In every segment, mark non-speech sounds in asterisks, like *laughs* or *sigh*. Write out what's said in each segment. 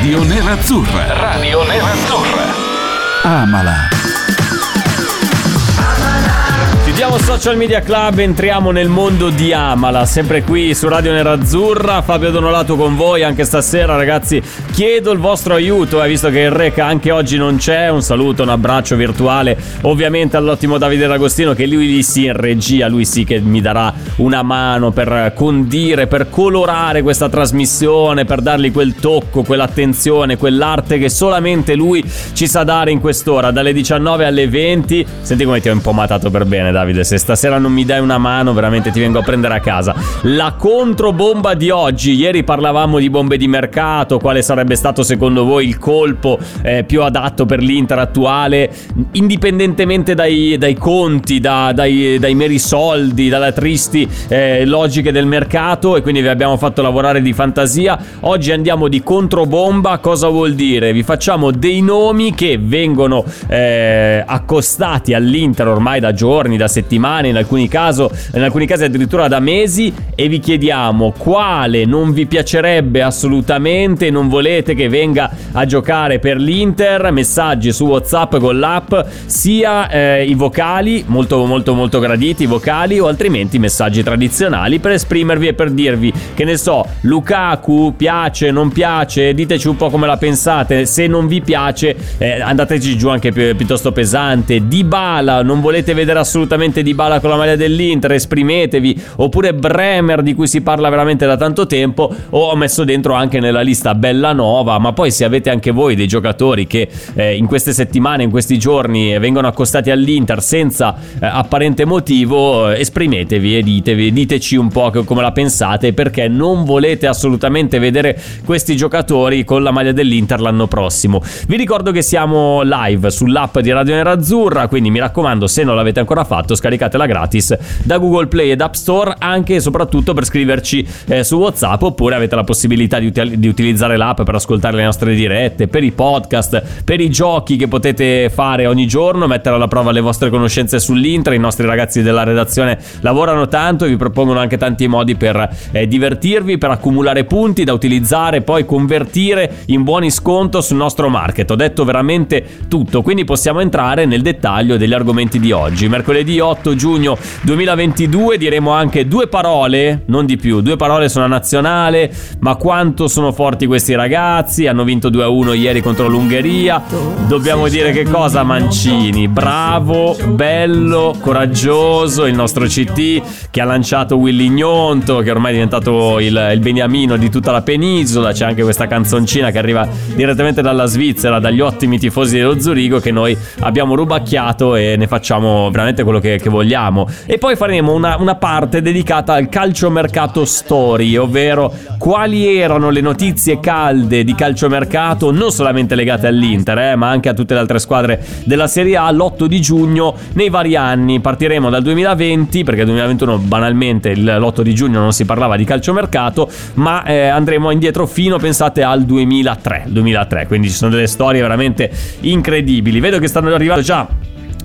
Radio Nerazzurra. Radio Nerazzurra. Amala. Chiudiamo Social Media Club, entriamo nel mondo di Amala, sempre qui su Radio Nerazzurra, Fabio Donolato con voi anche stasera ragazzi, chiedo il vostro aiuto, eh, visto che il Rec anche oggi non c'è, un saluto, un abbraccio virtuale ovviamente all'ottimo Davide D'Agostino che lui lì sì in regia, lui sì che mi darà una mano per condire, per colorare questa trasmissione, per dargli quel tocco, quell'attenzione, quell'arte che solamente lui ci sa dare in quest'ora, dalle 19 alle 20, senti come ti ho impomatato per bene Davide. Se stasera non mi dai una mano, veramente ti vengo a prendere a casa. La controbomba di oggi. Ieri parlavamo di bombe di mercato. Quale sarebbe stato secondo voi il colpo eh, più adatto per l'Inter attuale? Indipendentemente dai, dai conti, da, dai, dai, meri soldi, dalle tristi eh, logiche del mercato. E quindi vi abbiamo fatto lavorare di fantasia. Oggi andiamo di controbomba. Cosa vuol dire? Vi facciamo dei nomi che vengono eh, accostati all'Inter ormai da giorni, da settimane, in alcuni, caso, in alcuni casi addirittura da mesi e vi chiediamo quale non vi piacerebbe assolutamente, non volete che venga a giocare per l'Inter, messaggi su WhatsApp con l'app, sia eh, i vocali, molto molto molto graditi i vocali o altrimenti messaggi tradizionali per esprimervi e per dirvi che ne so, Lukaku piace, non piace, diteci un po' come la pensate, se non vi piace eh, andateci giù anche pi- piuttosto pesante, Dybala, non volete vedere assolutamente di Bala con la maglia dell'Inter, esprimetevi, oppure Bremer di cui si parla veramente da tanto tempo, o ho messo dentro anche nella lista Bella Nova, ma poi se avete anche voi dei giocatori che eh, in queste settimane, in questi giorni vengono accostati all'Inter senza eh, apparente motivo, eh, esprimetevi e ditevi, diteci un po' come la pensate, perché non volete assolutamente vedere questi giocatori con la maglia dell'Inter l'anno prossimo. Vi ricordo che siamo live sull'app di Radio Nerazzurra, quindi mi raccomando, se non l'avete ancora fatto, scaricatela gratis da Google Play ed App Store anche e soprattutto per scriverci eh, su WhatsApp oppure avete la possibilità di, util- di, utilizzare l'app per ascoltare le nostre dirette, per i podcast, per i giochi che potete fare ogni giorno, mettere alla prova le vostre conoscenze sull'Inter. I nostri ragazzi della redazione lavorano tanto e vi propongono anche tanti modi per eh, divertirvi, per accumulare punti da utilizzare e poi convertire in buoni sconto sul nostro market. Ho detto veramente tutto, quindi possiamo entrare nel dettaglio degli argomenti di oggi. Mercoledì 8 giugno 2022 diremo anche due parole, non di più, due parole sulla nazionale, ma quanto sono forti questi ragazzi, hanno vinto 2-1 ieri contro l'Ungheria, dobbiamo dire che cosa Mancini, bravo, bello, coraggioso, il nostro CT che ha lanciato Willy Gnonto, che ormai è diventato il, il beniamino di tutta la penisola, c'è anche questa canzoncina che arriva direttamente dalla Svizzera, dagli ottimi tifosi dello Zurigo che noi abbiamo rubacchiato e ne facciamo veramente quello che, che vogliamo. E poi faremo una, una parte dedicata al calciomercato story, ovvero quali erano le notizie calde di calciomercato, non solamente legate all'Inter, eh, ma anche a tutte le altre squadre della Serie A l'8 di giugno nei vari anni. Partiremo dal 2020, perché 2021 banalmente l'8 di giugno non si parlava di calciomercato, ma eh, andremo indietro fino, pensate, al 2003, 2003. Quindi ci sono delle storie veramente incredibili. Vedo che stanno arrivando già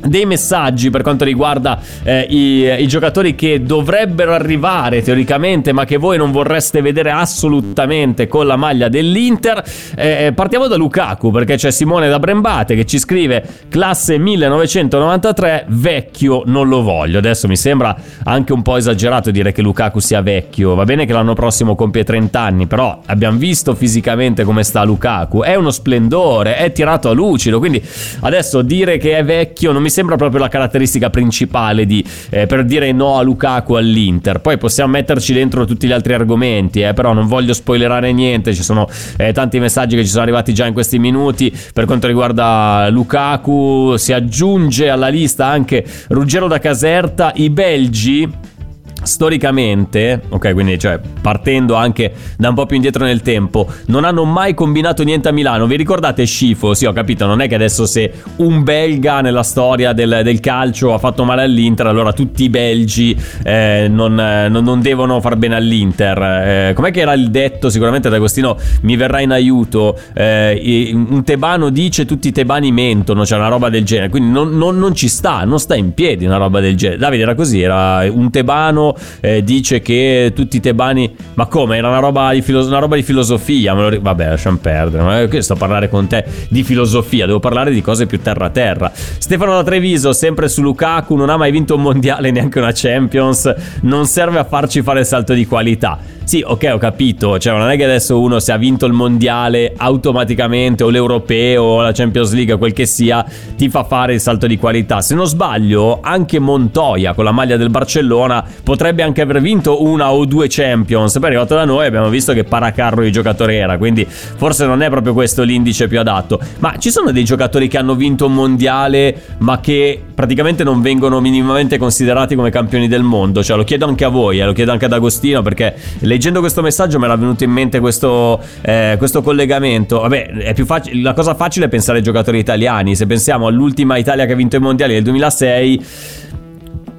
dei messaggi per quanto riguarda eh, i, i, giocatori che dovrebbero arrivare teoricamente ma che voi non vorreste vedere assolutamente con la maglia dell'Inter. Eh, partiamo da Lukaku perché c'è Simone da Brembate che ci scrive classe 1993 vecchio non lo voglio. Adesso mi sembra anche un po' esagerato dire che Lukaku sia vecchio. Va bene che l'anno prossimo compie 30 anni però abbiamo visto fisicamente come sta Lukaku. È uno splendore è tirato a lucido quindi adesso dire che è vecchio non mi sembra proprio la caratteristica principale di, eh, per dire no a Lukaku all'Inter. Poi possiamo metterci dentro tutti gli altri argomenti, eh, però non voglio spoilerare niente. Ci sono eh, tanti messaggi che ci sono arrivati già in questi minuti. Per quanto riguarda Lukaku, si aggiunge alla lista anche Ruggero da Caserta. I belgi storicamente, ok, quindi cioè partendo anche da un po' più indietro nel tempo, non hanno mai combinato niente a Milano. Vi ricordate Scifo? Sì, ho capito, non è che adesso se un belga nella storia del, del calcio ha fatto male all'Inter, allora tutti i belgi eh, non, non, non, devono far bene all'Inter. Eh, com'è che era il detto? Sicuramente D'Agostino mi verrà in aiuto. Eh, un tebano dice tutti i tebani mentono, cioè una roba del genere, quindi non, non ci sta, non sta in piedi una roba del genere. Davide era così, era un tebano eh, dice che tutti i tebani... Ma come? Era una roba di, filo- una roba di filosofia. Lo... Vabbè, lasciamo perdere. Ma io sto a parlare con te di filosofia, devo parlare di cose più terra a terra. Stefano da Treviso, sempre su Lukaku, non ha mai vinto un mondiale, *laughs* neanche una Champions. Non serve a farci fare il salto di qualità. Sì, ok, ho capito. Cioè, non è che adesso uno se ha vinto il mondiale automaticamente o l'europeo o la Champions League, quel che sia, ti fa fare il salto di qualità. Se non sbaglio, anche Montoya con la maglia del Barcellona potrebbe anche aver vinto una o due Champions. Poi arrivato da noi abbiamo visto che paracarro di giocatore era, quindi forse non è proprio questo l'indice più adatto. Ma ci sono dei giocatori che hanno vinto un mondiale, ma che praticamente non vengono minimamente considerati come campioni del mondo. Cioè, lo chiedo anche a voi, eh, lo chiedo anche ad Agostino perché le leggendo questo messaggio mi era venuto in mente questo, eh, questo collegamento. Vabbè, è più facile, la cosa facile è pensare ai giocatori italiani. Se pensiamo all'ultima Italia che ha vinto i mondiali nel 2006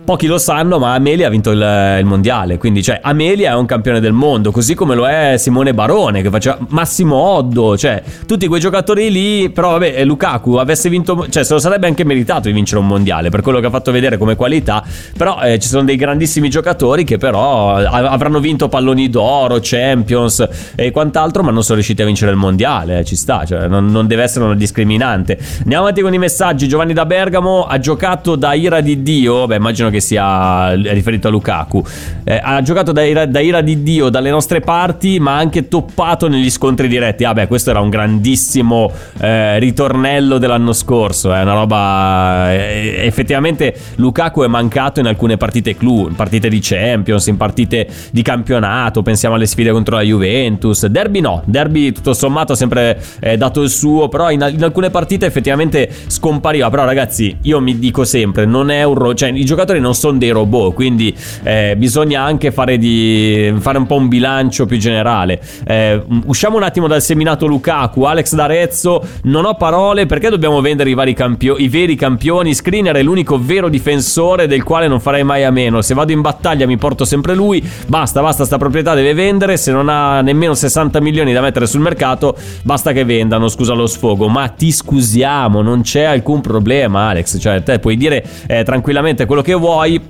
Pochi lo sanno, ma Amelia ha vinto il, il, mondiale. Quindi, cioè, Amelia è un campione del mondo, così come lo è Simone Barone, che faceva Massimo Oddo, cioè, tutti quei giocatori lì. Però, vabbè, Lukaku avesse vinto, cioè, se lo sarebbe anche meritato di vincere un mondiale per quello che ha fatto vedere come qualità. Però eh, ci sono dei grandissimi giocatori che, però, avranno vinto palloni d'oro, Champions e quant'altro, ma non sono riusciti a vincere il mondiale. Eh, ci sta, cioè, non, non deve essere una discriminante. Andiamo avanti con i messaggi. Giovanni da Bergamo ha giocato da ira di Dio. Beh, immagino che che sia riferito a Lukaku. Eh, ha giocato da ira, da ira, di Dio dalle nostre parti, ma ha anche toppato negli scontri diretti. Ah, beh, questo era un grandissimo eh, ritornello dell'anno scorso. È una roba. Eh, effettivamente, Lukaku è mancato in alcune partite clou, in partite di Champions, in partite di campionato. Pensiamo alle sfide contro la Juventus. Derby no, Derby tutto sommato ha sempre eh, dato il suo, però in, in, alcune partite effettivamente scompariva. Però, ragazzi, io mi dico sempre: non è un. Ro- cioè, i giocatori non sono dei robot, quindi eh, bisogna anche fare, di, fare, un po' un bilancio più generale. Eh, usciamo un attimo dal seminato Lukaku, Alex D'Arezzo, non ho parole perché dobbiamo vendere i, campio- i veri campioni, Screener è l'unico vero difensore del quale non farei mai a meno, se vado in battaglia mi porto sempre lui, basta, basta, sta proprietà deve vendere, se non ha nemmeno 60 milioni da mettere sul mercato, basta che vendano, scusa lo sfogo, ma ti scusiamo, non c'è alcun problema Alex, cioè te puoi dire eh, tranquillamente quello che vuoi 我一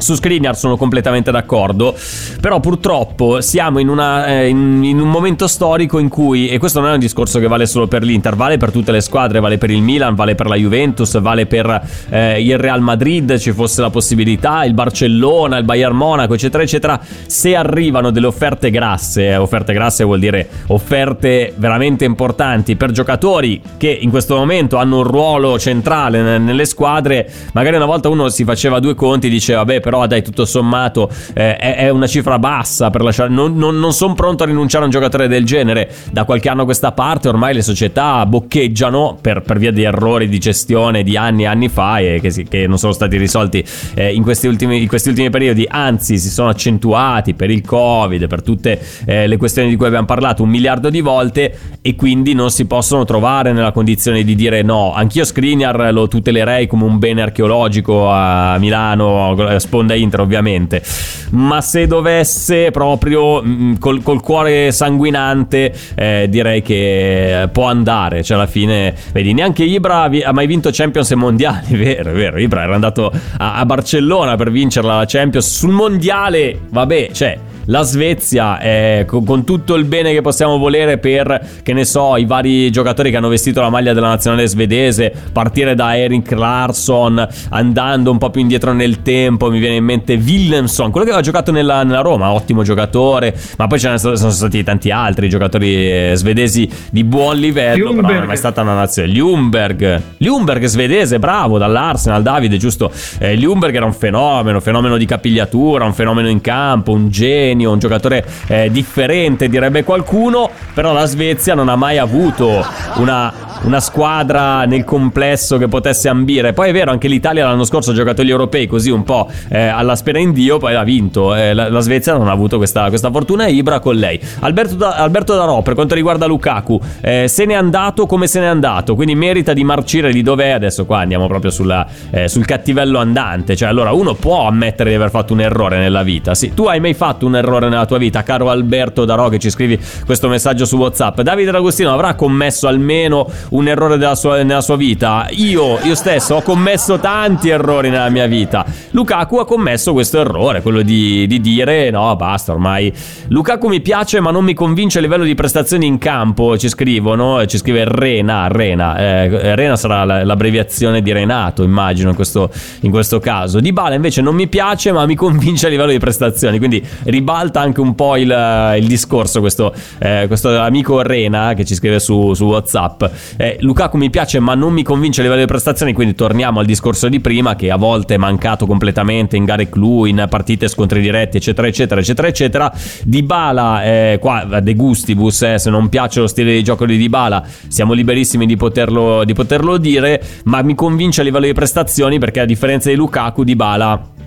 su Skriniar sono completamente d'accordo, però purtroppo siamo in, una, eh, in, in, un momento storico in cui, e questo non è un discorso che vale solo per l'Inter, vale per tutte le squadre, vale per il Milan, vale per la Juventus, vale per eh, il Real Madrid, ci fosse la possibilità, il Barcellona, il Bayern Monaco, eccetera, eccetera, se arrivano delle offerte grasse, eh, offerte grasse vuol dire offerte veramente importanti per giocatori che in questo momento hanno un ruolo centrale nelle squadre, magari una volta uno si faceva due conti e diceva, beh, però dai, tutto sommato eh, è, è, una cifra bassa per lasciare. Non, non, non sono pronto a rinunciare a un giocatore del genere. Da qualche anno a questa parte ormai le società boccheggiano per, per via di errori di gestione di anni e anni fa e che, che non sono stati risolti eh, in, questi ultimi, in, questi ultimi, periodi, anzi si sono accentuati per il Covid, per tutte eh, le questioni di cui abbiamo parlato un miliardo di volte e quindi non si possono trovare nella condizione di dire no. Anch'io Skriniar lo tutelerei come un bene archeologico a Milano, sponda Inter ovviamente, ma se dovesse proprio mm, col, col cuore sanguinante eh, direi che può andare, cioè alla fine, vedi, neanche Ibra ha mai vinto Champions e Mondiali, *laughs* vero, vero, Ibra era andato a, a Barcellona per vincerla la Champions, sul Mondiale, vabbè, cioè la Svezia, eh, con, con, tutto il bene che possiamo volere per, che ne so, i vari giocatori che hanno vestito la maglia della nazionale svedese, partire da Erik Larsson, andando un po' più indietro nel tempo, mi viene in mente Willemson, quello che aveva giocato nella, nella Roma, ottimo giocatore, ma poi ce ne sono, sono stati tanti altri giocatori eh, svedesi di buon livello, Ljungberg. però non è mai stata una nazione. Ljungberg, Ljungberg svedese, bravo, dall'Arsenal, Davide, giusto? Eh, Ljungberg era un fenomeno, fenomeno di capigliatura, un fenomeno in campo, un genio genio, un giocatore eh, differente, direbbe qualcuno, però la Svezia non ha mai avuto una una squadra nel complesso che potesse ambire. Poi è vero, anche l'Italia l'anno scorso ha giocato gli europei così un po' eh, alla spera in Dio, poi ha vinto. Eh, la, la, Svezia non ha avuto questa, questa fortuna Ibra con lei. Alberto, da, Alberto Darò, per quanto riguarda Lukaku, eh, se n'è andato come se n'è andato, quindi merita di marcire di dov'è. Adesso qua andiamo proprio sulla, eh, sul cattivello andante. Cioè, allora uno può ammettere di aver fatto un errore nella vita. Sì, tu hai mai fatto un errore nella tua vita, caro Alberto Darò, che ci scrivi questo messaggio su WhatsApp? Davide D'Agostino avrà commesso almeno un errore sua, nella sua vita? Io, io stesso, ho commesso tanti errori nella mia vita. Lukaku ha commesso questo errore, quello di, di dire no, basta ormai. Lukaku mi piace, ma non mi convince a livello di prestazioni in campo. Ci scrivono, ci scrive Rena. Rena, eh, Rena sarà l'abbreviazione di Renato, immagino in questo, in questo caso. Di Bala invece non mi piace, ma mi convince a livello di prestazioni. Quindi ribalta anche un po' il, il discorso questo, eh, questo, amico Rena che ci scrive su, su WhatsApp. Eh, Lukaku mi piace, ma non mi convince a livello di prestazioni. Quindi torniamo al discorso di prima, che a volte è mancato completamente in gare clou, in partite scontri diretti, eccetera, eccetera, eccetera, eccetera. Di eh, qua de gustibus, eh, se non piace lo stile di gioco di Dybala, siamo liberissimi di poterlo, di poterlo dire, ma mi convince a livello di prestazioni perché a differenza di Lukaku, Dybala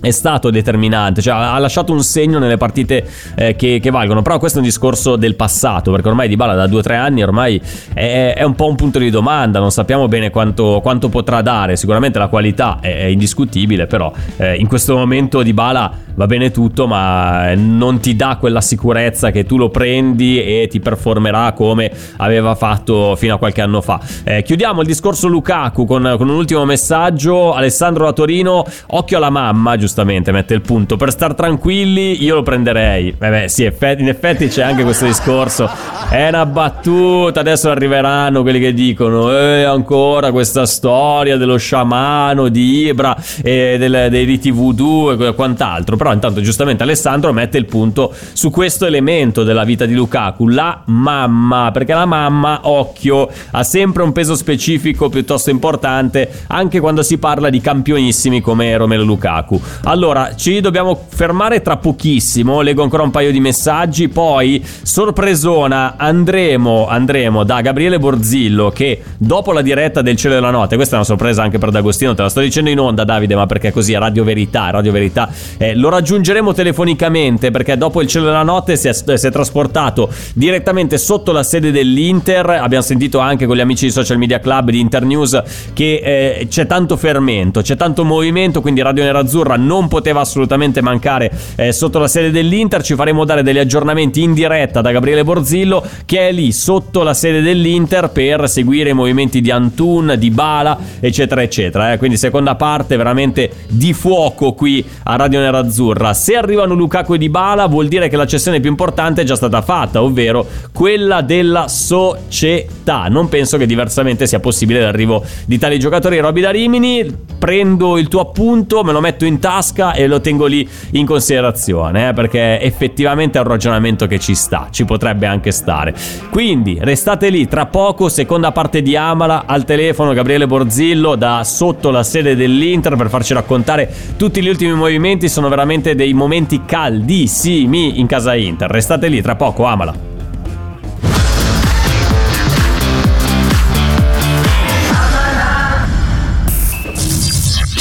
è stato determinante, cioè ha lasciato un segno nelle partite eh, che, che, valgono. Però questo è un discorso del passato, perché ormai Di Bala da 2-3 anni ormai è, è, un po' un punto di domanda, non sappiamo bene quanto, quanto potrà dare. Sicuramente la qualità è, è indiscutibile, però eh, in questo momento Di Bala va bene tutto, ma non ti dà quella sicurezza che tu lo prendi e ti performerà come aveva fatto fino a qualche anno fa. Eh, chiudiamo il discorso Lukaku con, con un ultimo messaggio. Alessandro da Torino, occhio alla mamma? Giustamente mette il punto. Per star tranquilli, io lo prenderei. Eh beh, sì, in effetti c'è anche questo discorso. È una battuta. Adesso arriveranno quelli che dicono: Eh, ancora questa storia dello sciamano di Ibra e del, dei riti voodoo e quant'altro. Però, intanto, giustamente, Alessandro mette il punto su questo elemento della vita di Lukaku: la mamma. Perché la mamma, occhio, ha sempre un peso specifico piuttosto importante, anche quando si parla di campionissimi come Romelo Lukaku. Allora, ci dobbiamo fermare tra pochissimo. Leggo ancora un paio di messaggi. Poi, sorpresona, andremo, andremo da Gabriele Borzillo che dopo la diretta del cielo della notte, questa è una sorpresa anche per D'Agostino, te la sto dicendo in onda Davide, ma perché così è Radio Verità, Radio Verità. Eh, lo raggiungeremo telefonicamente perché dopo il cielo della notte si è, si è trasportato direttamente sotto la sede dell'Inter. Abbiamo sentito anche con gli amici di Social Media Club di Internews che eh, c'è tanto fermento, c'è tanto movimento, quindi Radio Nerazzurra non poteva assolutamente mancare eh, sotto la sede dell'Inter. Ci faremo dare degli aggiornamenti in diretta da Gabriele Borzillo che è lì sotto la sede dell'Inter per seguire i movimenti di Antun, di Bala, eccetera, eccetera. Eh. Quindi seconda parte veramente di fuoco qui a Radio Nerazzurra. Se arrivano Lukaku e Di Bala vuol dire che la cessione più importante è già stata fatta, ovvero quella della società. Non penso che diversamente sia possibile l'arrivo di tali giocatori. Roby da Rimini, prendo il tuo appunto, me lo metto in tasca tasca e lo tengo lì in considerazione, eh, perché effettivamente è un ragionamento che ci sta, ci potrebbe anche stare. Quindi restate lì, tra poco, seconda parte di Amala, al telefono Gabriele Borzillo da sotto la sede dell'Inter per farci raccontare tutti gli ultimi movimenti, sono veramente dei momenti caldissimi in casa Inter. Restate lì, tra poco, Amala.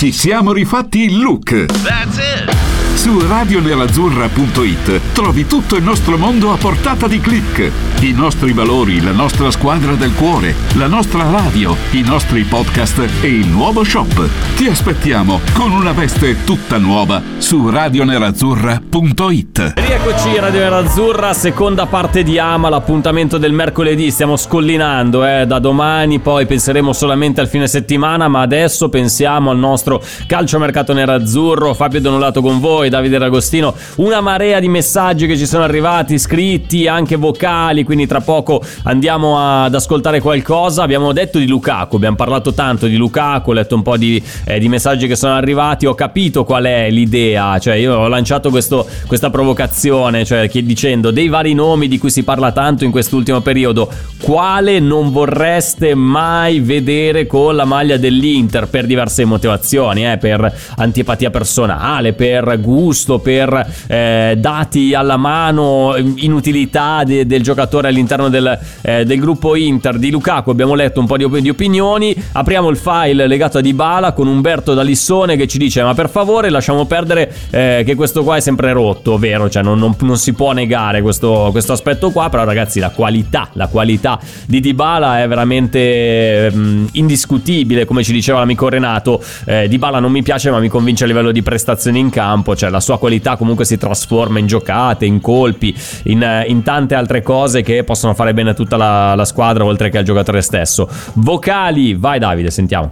Ci siamo rifatti il look. That's it. Su radionerazzurra.it trovi tutto il nostro mondo a portata di clic. I nostri valori, la nostra squadra del cuore, la nostra radio, i nostri podcast e il nuovo shop. Ti aspettiamo con una veste tutta nuova su radionerazzurra.it. Rieccoci Radio Nerazzurra, seconda parte di Ama, l'appuntamento del mercoledì. Stiamo scollinando, eh. Da domani poi penseremo solamente al fine settimana, ma adesso pensiamo al nostro calciomercato nerazzurro. Fabio Donolato con voi Davide D'Agostino, una marea di messaggi che ci sono arrivati, scritti, anche vocali, quindi tra poco andiamo ad ascoltare qualcosa. Abbiamo detto di Lukaku, abbiamo parlato tanto di Lukaku, ho letto un po' di, eh, di messaggi che sono arrivati, ho capito qual è l'idea, cioè io ho lanciato questo, questa provocazione, cioè dicendo dei vari nomi di cui si parla tanto in quest'ultimo periodo, quale non vorreste mai vedere con la maglia dell'Inter per diverse motivazioni, eh, per antipatia personale, per gusto, per eh, dati alla mano, inutilità de- del giocatore giocatore all'interno del, eh, del, gruppo Inter di Lukaku. Abbiamo letto un po' di, di, opinioni. Apriamo il file legato a Dybala con Umberto D'Alissone che ci dice: Ma per favore, lasciamo perdere eh, che questo qua è sempre rotto, vero? Cioè, non, non, non si può negare questo, questo, aspetto qua. Però, ragazzi, la qualità, la qualità di Dybala è veramente mh, mm, indiscutibile. Come ci diceva l'amico Renato, eh, Dybala non mi piace, ma mi convince a livello di prestazioni in campo. Cioè, la sua qualità comunque si trasforma in giocate, in colpi, in, in tante altre cose che possono fare bene a tutta la, la squadra, oltre che al giocatore stesso. Vocali, vai Davide, sentiamo.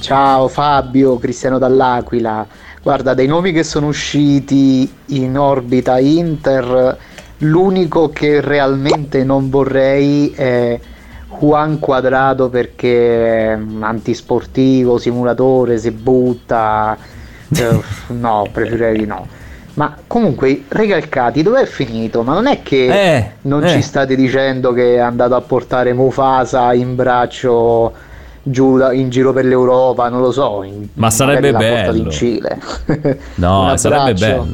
Ciao Fabio, Cristiano dall'Aquila. Guarda, dei nomi che sono usciti in orbita Inter, l'unico che realmente non vorrei è Juan Quadrado perché è antisportivo, simulatore, si butta. Eh, no, preferirei di no. Ma comunque, Recalcati, dov'è finito? Ma non è che eh, non eh. ci state dicendo che è andato a portare Mufasa in braccio giù in giro per l'Europa, non lo so. In, Ma sarebbe bello. in Cile. no, *laughs* sarebbe bello.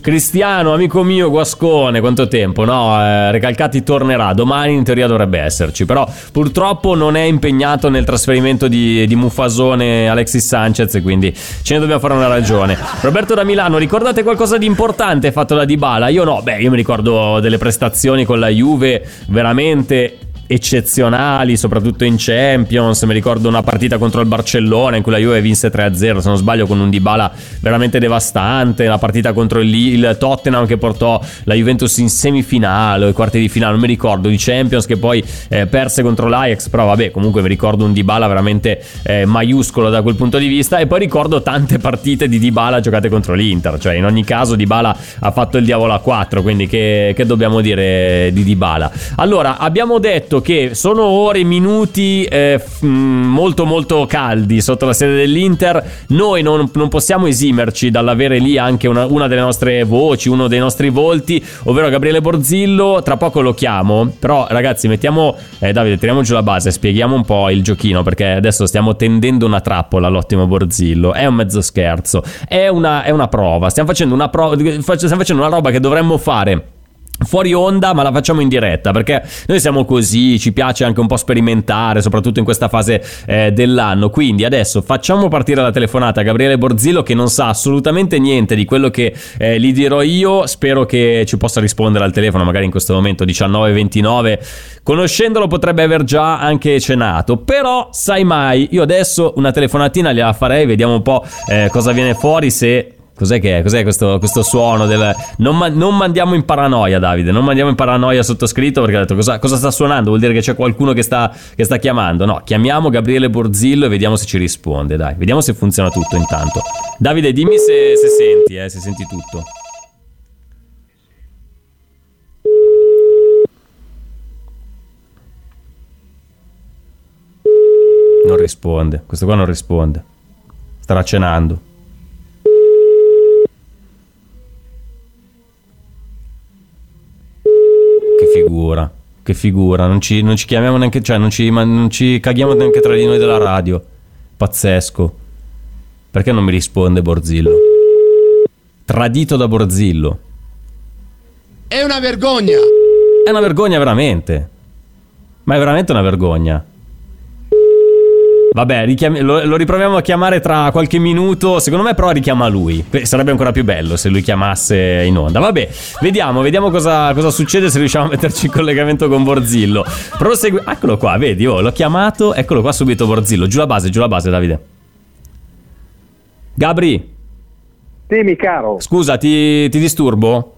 Cristiano, amico mio, Guascone, quanto tempo? No, eh, Recalcati tornerà, domani in teoria dovrebbe esserci, però purtroppo non è impegnato nel trasferimento di, di Mufasone Alexis Sanchez quindi ce ne dobbiamo fare una ragione. Roberto da Milano, ricordate qualcosa di importante fatto da Dybala? Io no, beh, io mi ricordo delle prestazioni con la Juve veramente eccezionali, soprattutto in Champions. Mi ricordo una partita contro il Barcellona in cui la Juve vinse 3-0, se non sbaglio, con un Dybala veramente devastante. La partita contro il, il Tottenham che portò la Juventus in semifinale o ai quarti di finale, non mi ricordo, di Champions che poi eh, perse contro l'Ajax, però vabbè, comunque mi ricordo un Dybala veramente eh, maiuscolo da quel punto di vista e poi ricordo tante partite di Dybala giocate contro l'Inter, cioè in ogni caso Dybala ha fatto il diavolo a 4, quindi che, che dobbiamo dire di Dybala? Allora, abbiamo detto che sono ore minuti eh, mm, molto molto caldi sotto la sede dell'Inter. Noi non, non possiamo esimerci dall'avere lì anche una, una, delle nostre voci, uno dei nostri volti, ovvero Gabriele Borzillo. Tra poco lo chiamo. Però ragazzi, mettiamo... Eh, Davide, tiriamo giù la base, spieghiamo un po' il giochino perché adesso stiamo tendendo una trappola all'ottimo Borzillo. È un mezzo scherzo, è una, è una prova. Stiamo facendo una, pro- stiamo facendo una roba che dovremmo fare fuori onda ma la facciamo in diretta perché noi siamo così ci piace anche un po' sperimentare soprattutto in questa fase eh, dell'anno. Quindi adesso facciamo partire la telefonata a Gabriele Borzillo che non sa assolutamente niente di quello che eh, gli dirò io. Spero che ci possa rispondere al telefono magari in questo momento 19.29 conoscendolo potrebbe aver già anche cenato però sai mai io adesso una telefonatina gliela farei vediamo un po' eh, cosa viene fuori se Cos'è che è? Cos'è questo, questo suono del... Non, ma- non, mandiamo in paranoia, Davide. Non mandiamo in paranoia sottoscritto perché ha detto cosa, cosa sta suonando? Vuol dire che c'è qualcuno che sta, che sta, chiamando. No, chiamiamo Gabriele Borzillo e vediamo se ci risponde. Dai, vediamo se funziona tutto intanto. Davide, dimmi se, se senti, eh, se senti tutto. Non risponde. Questo qua non risponde. Starà cenando. Figura. Che figura. Non ci, non ci chiamiamo neanche. Cioè, non ci, non ci caghiamo neanche tra di noi della radio. Pazzesco. Perché non mi risponde Borzillo? Tradito da Borzillo. È una vergogna. È una vergogna veramente. Ma è veramente una vergogna. Vabbè, richiam- lo, lo, riproviamo a chiamare tra qualche minuto. Secondo me, però, richiama lui. Sarebbe ancora più bello se lui chiamasse in onda. Vabbè, vediamo, vediamo cosa, cosa succede se riusciamo a metterci in collegamento con Borzillo. Prosegui- Eccolo qua, vedi, oh, l'ho chiamato. Eccolo qua subito Borzillo. Giù la base, giù la base, Davide. Gabri. Dimmi, caro. Scusa, ti, ti disturbo?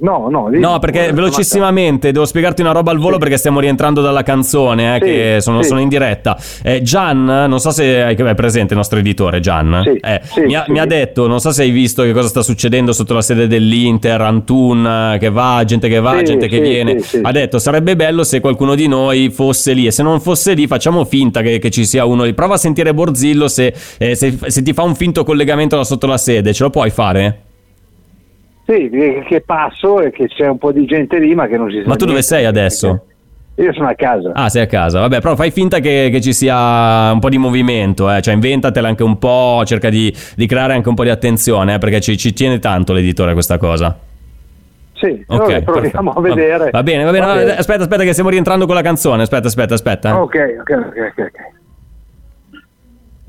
No, no, no, perché velocissimamente devo spiegarti una roba al volo sì. perché stiamo rientrando dalla canzone, eh, sì, che sono, sì. sono, in diretta. Eh, Gian, non so se hai è presente il nostro editore, Gian. Eh, mi, ha, mi, ha, detto, non so se hai visto che cosa sta succedendo sotto la sede dell'Inter, Antun che va, gente che va, gente che viene. Ha detto, sarebbe bello se qualcuno di noi fosse lì e se non fosse lì facciamo finta che, che ci sia uno lì. Prova a sentire Borzillo se, eh, se, se ti fa un finto collegamento da sotto la sede, ce lo puoi fare? Sì, che passo e che c'è un po' di gente lì ma che non si sa. Ma tu dove sei adesso? Io sono a casa. Ah, sei a casa. Vabbè, però fai finta che, che ci sia un po' di movimento, eh? cioè inventatela anche un po', cerca di, di creare anche un po' di attenzione, eh? perché ci, ci, tiene tanto l'editore a questa cosa. Sì, Ok, allora proviamo perfetto. a vedere. Va, bene, va bene. Va bene. Aspetta, aspetta, che stiamo rientrando con la canzone. Aspetta, aspetta, aspetta. eh. Ok, ok, ok, ok.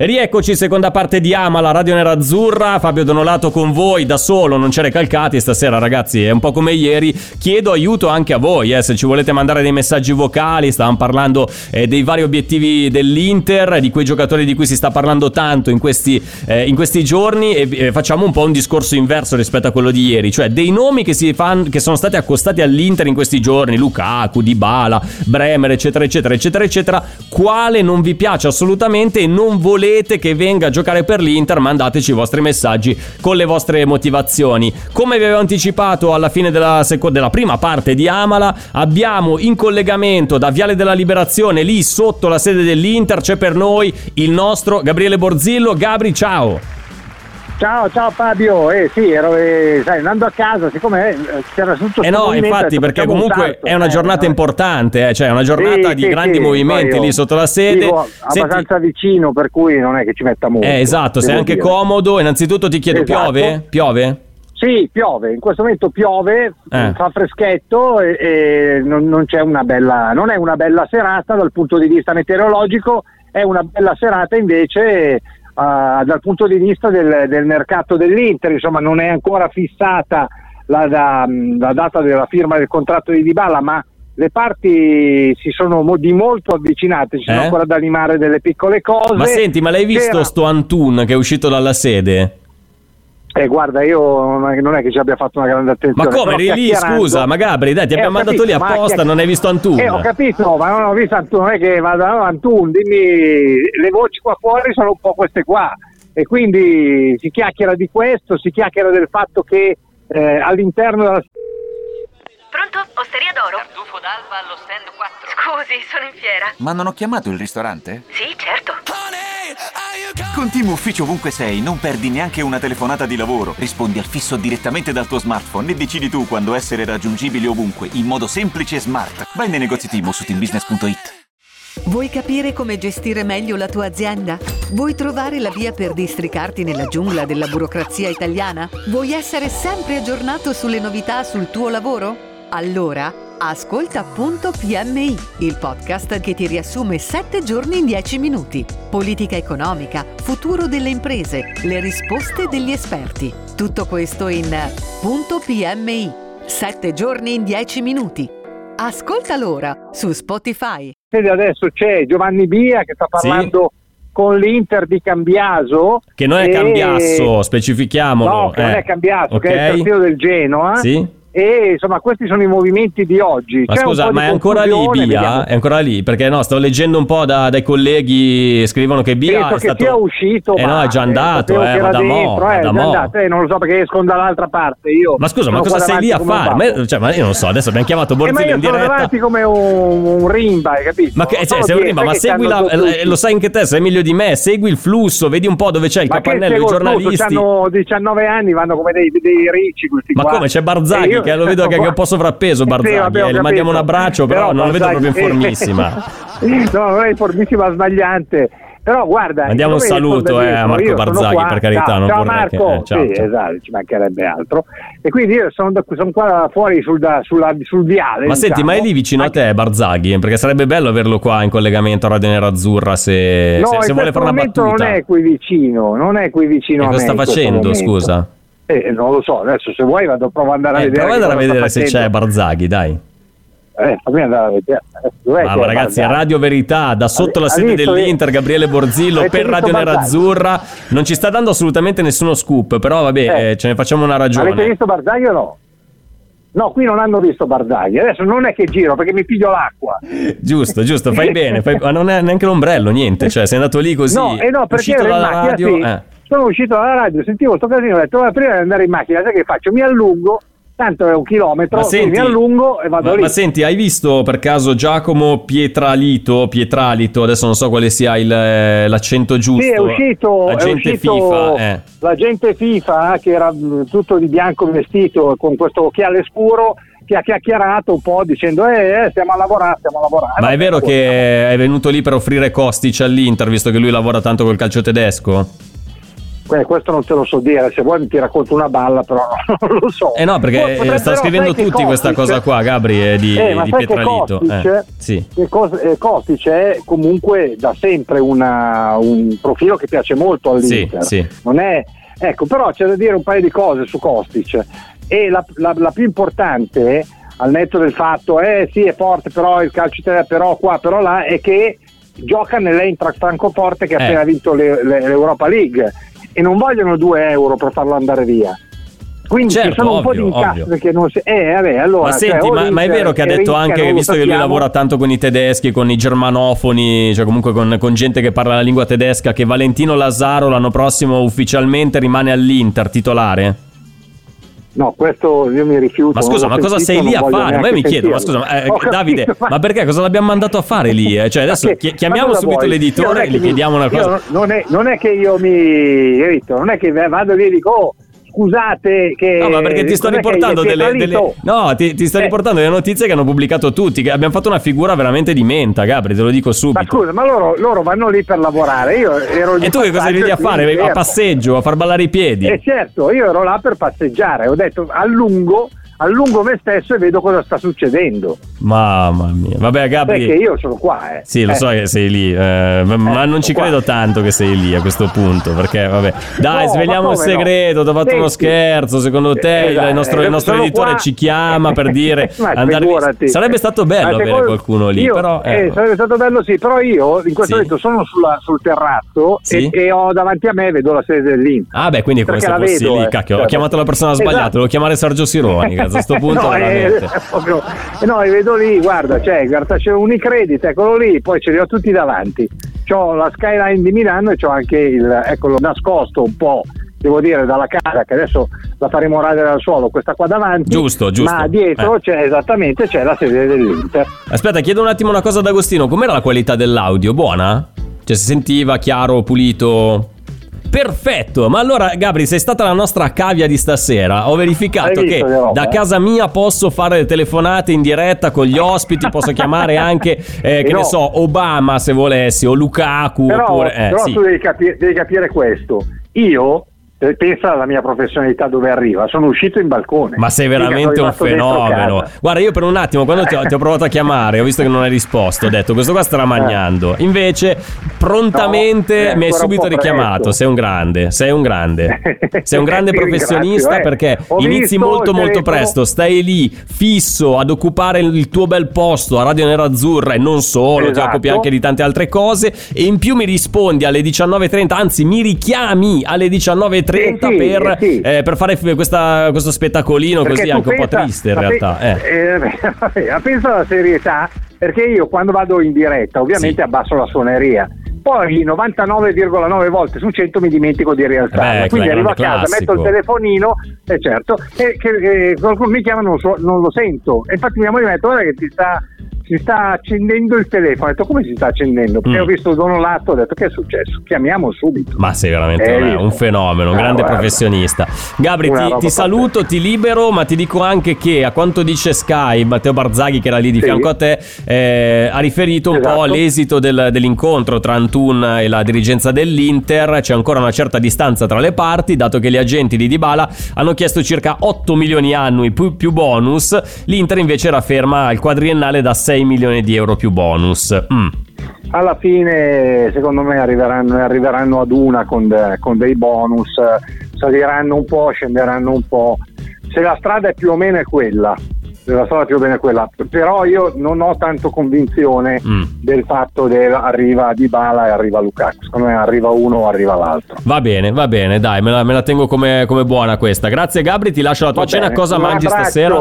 Rieccoci, seconda parte di Amala, Radio Nerazzurra, Fabio Donolato con voi, da solo, non c'è Recalcati. Stasera ragazzi, è un po' come ieri, chiedo aiuto anche a voi, eh, se ci volete mandare dei messaggi vocali, stavamo parlando eh, dei vari obiettivi dell'Inter, di quei giocatori di cui si sta parlando tanto in questi, eh, in questi giorni. E eh, facciamo un po' un discorso inverso rispetto a quello di ieri, cioè dei nomi che, fan- che sono stati accostati all'Inter in questi giorni, Lukaku, Dybala, Bremer, eccetera, eccetera, eccetera, eccetera, quale non vi piace assolutamente e non volete che venga a giocare per l'Inter, mandateci i vostri messaggi con le vostre motivazioni. Come vi avevo anticipato alla fine della, seco- della prima parte di Amala, abbiamo in collegamento da Viale della Liberazione, lì sotto la sede dell'Inter, c'è per noi il nostro Gabriele Borzillo. Gabri, ciao! Ciao, ciao Fabio. Eh sì, ero eh, sai, andando a casa, siccome eh, c'era tutto Eh sto no, infatti, perché un comunque salto. è una Eh, giornata no. importante, eh, cioè è una giornata Sì, di sì, grandi sì, movimenti lì sotto la sede. Vivo Senti- abbastanza vicino, per cui non è che ci metta molto. Eh, esatto, sei anche dire. comodo. Innanzitutto ti chiedo, Esatto. piove? Piove? Sì, piove, in questo momento piove, Eh. fa freschetto e, e non, non c'è una bella, non è una bella serata dal punto di vista meteorologico, è una bella serata invece dal punto di vista del, del mercato dell'Inter, insomma non è ancora fissata la, da- la data della firma del contratto di Dybala, ma le parti si sono di molto avvicinate, ci sono Eh? ancora da limare delle piccole cose. Ma senti, ma l'hai visto C'era- sto Antun che è uscito dalla sede? Eh, guarda, io non è che ci abbia fatto una grande Ma attenzione. come però eri lì, scusa, ma Gabri, dai, ti Eh, abbiamo mandato lì capito, ma apposta, non hai visto Antun? Eh, ho capito, ma non ho visto Antun, non è che vado a Antun, dimmi, le voci qua fuori sono un po' queste qua. E quindi si chiacchiera di questo, si chiacchiera del fatto che eh, all'interno della Pronto? Osteria d'oro? Tartufo d'alba allo stand 4. Scusi, sono in fiera. Ma non ho chiamato il ristorante? Sì, certo. Con Team Ufficio ovunque sei, non perdi neanche una telefonata di lavoro. Rispondi al fisso direttamente dal tuo smartphone e decidi tu quando essere raggiungibile ovunque, in modo semplice e smart. Vai nei negozi Team su teambusiness.it. Vuoi capire come gestire meglio la tua azienda? Vuoi trovare la via per districarti nella giungla della burocrazia italiana? Vuoi essere sempre aggiornato sulle novità sul tuo lavoro? Allora, ascolta Punto PMI, il podcast che ti riassume 7 giorni in 10 minuti. Politica economica, futuro delle imprese, le risposte degli esperti. Tutto questo in Punto PMI, 7 giorni in 10 minuti. Ascoltalo ora su Spotify. sede adesso c'è Giovanni Bia che sta Sì. parlando con l'Inter di Cambiaso. Che non è e- Cambiasso, specifichiamolo. No, che non eh. è Cambiaso, che è il terzino del Genoa. Sì? E insomma, questi sono i movimenti di oggi. Ma C'è scusa, ma è ancora lì Bia? È ancora lì? Perché no, sto leggendo un po' da- dai colleghi, scrivono che Bia Penso è che stato... sia uscito. Eh no, ma, è già andato, eh, che ma era da mo, dentro, ma eh, è da già mo. andato, eh, non lo so perché escono dall'altra parte. Io Ma scusa, ma cosa sei lì a fare? Ma, cioè, ma io non so, adesso abbiamo chiamato Eh, ma Borzillo io in sono diretta. davanti come un, un rimba, hai capito? Ma che, cioè, sei un rimba, ma segui la, eh, lo sai anche te, sai meglio di me, segui il flusso, vedi un po' dove c'è il Ma capannello, i giornalisti. hanno 19 anni, vanno come dei, dei ricci questi Ma qua. come c'è Barzaghi Che lo vedo che è un po' sovrappeso ho eh, gli mandiamo un abbraccio, però, non lo vedo proprio Barzaghi- informissima. *laughs* no, non è informissima, sbagliante. Però guarda, Mandiamo un saluto, eh, a? Marco Barzaghi, per carità, Ciao, non ciao vorrei che- Marco, eh, ciao, sì, ciao. esatto, ci mancherebbe altro. E quindi io sono, sono qua fuori sul, da- sulla- sul viale. Ma senti, diciamo. ma è lì vicino a te Barzaghi? Perché sarebbe bello averlo qua in collegamento a Radio Nerazzurra se, No, se, in se vuole fare una battuta. non è qui vicino, non è qui vicino E a me. cosa sta in facendo, scusa? Eh, non lo so, adesso se vuoi vado provo ad andare a Eh, vedere. prova ad andare a vedere se c'è. Barzaghi, dai. Eh, fammi andare a vedere. Eh, dov'è Ma ragazzi, Barzaghi? Radio Verità, da sotto la sede visto, dell'Inter, Gabriele Borzillo Avete per Radio Barzaghi? Nerazzurra. Non ci sta dando assolutamente nessuno scoop, però vabbè, Eh. eh, ce ne facciamo una Avete ragione. visto Barzaghi o no? No, qui non hanno visto Barzaghi. Adesso non è che giro perché mi piglio l'acqua. Giusto, giusto, fai *laughs* bene. fai- Ma non è neanche l'ombrello, niente. Cioè, sei andato lì così. no, e no, perché ero in macchina, radio. sì. eh. Sono uscito dalla radio, sentivo sto casino, ho detto, "Ma prima di andare in macchina, sai che faccio? Mi allungo, tanto è un chilometro, senti, mi allungo e vado ma, lì. ma senti, hai visto per caso Giacomo Pietralito? Pietralito, adesso non so quale sia il, eh, l'accento giusto. Sì, è uscito, è Agente uscito FIFA. Eh. l'agente FIFA che era mh, tutto di bianco vestito con questo occhiale scuro che ha chiacchierato un po' dicendo eh, eh, stiamo a lavorare, stiamo a lavorare. Ma è vero che è venuto lì per offrire Kostic all'Inter, visto che lui lavora tanto col calcio tedesco? Eh, questo non te lo so dire, se vuoi ti racconto una balla, però *laughs* non lo so. Eh no, perché eh, sta scrivendo tutti questa Kostić- cosa qua, Gabri, eh, di, Eh, di Pietralito. Kostić, Eh, sì. eh, è comunque da sempre una- un profilo che piace molto all'Inter. Sì, sì. Non è, ecco, però c'è da dire un paio di cose su Kostic. E la, la- la più importante, al netto del fatto, eh sì, è forte, però il calcio italiano, però qua, però là, è che gioca nell'Eintracht Francoforte che ha Eh. appena vinto le- le- l'Europa League e non vogliono 2 euro per farlo andare via. Quindi Certo, ci sono un po' di ovvio, incassi ovvio. che non si. Eh, vabbè, allora. Ma cioè, senti, o ma, ma è vero che ha detto anche, lo visto che lui lavora tanto con i tedeschi, con i germanofoni, cioè comunque con, con gente che parla la lingua tedesca, che Valentino Lazaro l'anno prossimo ufficialmente rimane all'Inter titolare? No, questo io mi rifiuto. Ma scusa, ma l'ho cosa sentito, sei lì a fare? Ma io mi chiedo, ma scusa, sentirlo. ma, eh, *laughs* Ho capito, Davide, ma perché cosa l'abbiamo mandato a fare lì? eh? Cioè adesso Ma che- chi- ma chiamiamo subito vuoi? L'editore e gli mi- chiediamo una cosa. non- è, non è che io mi. capito? Non è che vado lì e dico, oh, scusate, che. No, ma perché ti sto che riportando è delle, delle- No, ti, ti sto Eh. riportando delle notizie che hanno pubblicato tutti. Che abbiamo fatto una figura veramente di menta, Gabri, te lo dico Ma subito. scusa, ma loro, loro vanno lì per lavorare. Io ero lì E tu che cosa lì a fare? A certo. passeggio, a far ballare i piedi? E certo, io ero là per passeggiare, ho detto allungo, allungo me stesso e vedo cosa sta succedendo. Mamma mia. Vabbè, Gabri. Perché io sono qua, eh. Sì, lo Eh. so che sei lì, eh, ma- ma non ci qua. credo tanto che sei lì a questo punto, perché vabbè. Dai, No, sveliamo ma il come no? segreto, ti ho fatto uno Senti. scherzo, secondo te Eh, il nostro, eh, il nostro sono editore qua. ci chiama per dire *laughs* figurati. Sarebbe stato bello avere secondo- qualcuno lì, io- però... eh, eh, sarebbe stato bello sì, però io in questo Sì. momento sono sulla- sul terrazzo Sì. e, e ho davanti a me vedo la sede dell'Inter. Ah beh, quindi è come se fossi lì, eh. cacchio, ho Cioè, chiamato la persona esatto. sbagliata, devo chiamare Sergio Sironi, *laughs* cazzo, a sto punto *laughs* no, veramente... eh, proprio- no, li vedo lì, guarda, c'è, guarda, c'è Unicredit, eccolo lì, poi ce li ho tutti davanti. C'ho la skyline di Milano e c'ho anche il, eccolo, nascosto un po', devo dire, dalla casa, che adesso la faremo radere al suolo, questa qua davanti. Giusto, giusto. Ma dietro Eh. c'è esattamente c'è la sede dell'Inter. Aspetta, chiedo un attimo una cosa ad Agostino, com'era la qualità dell'audio? Buona? Cioè si sentiva chiaro, pulito? Perfetto, ma allora Gabri sei stata la nostra cavia di stasera Ho verificato che roba, da eh? casa mia posso fare le telefonate in diretta con gli ospiti Posso chiamare anche, *laughs* eh, che no. ne so, Obama se volessi O Lukaku Però, oppure, eh, però sì. tu devi, capi- devi capire questo. Io, pensa alla mia professionalità dove arriva, sono uscito in balcone. Ma sei veramente un fenomeno. Guarda, io per un attimo, quando ti ho, ti ho provato a chiamare, ho visto che non hai risposto. Ho detto, questo qua starà mangiando. Invece, prontamente No, eh, mi hai subito richiamato. Sei un grande, sei un grande. *laughs* Sei un grande Ti professionista eh. perché Ho inizi molto molto presto. Stai lì, fisso, ad occupare il tuo bel posto a Radio Nerazzurra e non solo, ti Esatto. occupi anche di tante altre cose. E in più mi rispondi alle 19.30, anzi, mi richiami alle 19.30 Sì, sì, per, sì. eh, per fare questa- questo spettacolino Perché così anche un po' pensa- triste in ma pe- realtà. eh. eh, pensa alla serietà, perché io quando vado in diretta ovviamente Sì. abbasso la suoneria. Poi 99,9 volte su 100 mi dimentico di rialzarla. Beh, Quindi arrivo a casa, classico. metto il telefonino e certo, e che, eh, qualcuno mi chiama non, so- non lo sento. E infatti mia moglie mi ha detto guarda che ti sta, si sta accendendo il telefono. Ho detto come si sta accendendo? Perché Mm. ho visto Dono Latto, ho detto che è successo? Chiamiamo subito. Ma sei veramente Eh, un- fenomeno, un ah, grande guarda. professionista. Gabri, ti, ti saluto, ti libero, ma ti dico anche che a quanto dice Sky, Matteo Barzaghi che era lì di Sì. fianco a te, eh, ha riferito un po' Esatto. all'esito del- dell'incontro tra Antun e la dirigenza dell'Inter. C'è ancora una certa distanza tra le parti, dato che gli agenti di Dybala hanno chiesto circa 8 milioni annui più, più bonus. L'Inter invece era ferma al quadriennale da 6 milioni di euro più bonus. Mm. alla fine secondo me arriveranno, arriveranno ad una con, con dei bonus, saliranno un po', scenderanno un po'. Se la strada è più o meno quella, se la strada è più o meno è quella, però io non ho tanto convinzione Mm. del fatto che arriva Dybala e arriva Lukaku, secondo me arriva uno o arriva l'altro. Va bene, va bene, dai, me la, me la tengo come, come buona questa. Grazie Gabri, ti lascio la tua Va cena. bene, Cosa un mangi abbraccio. stasera?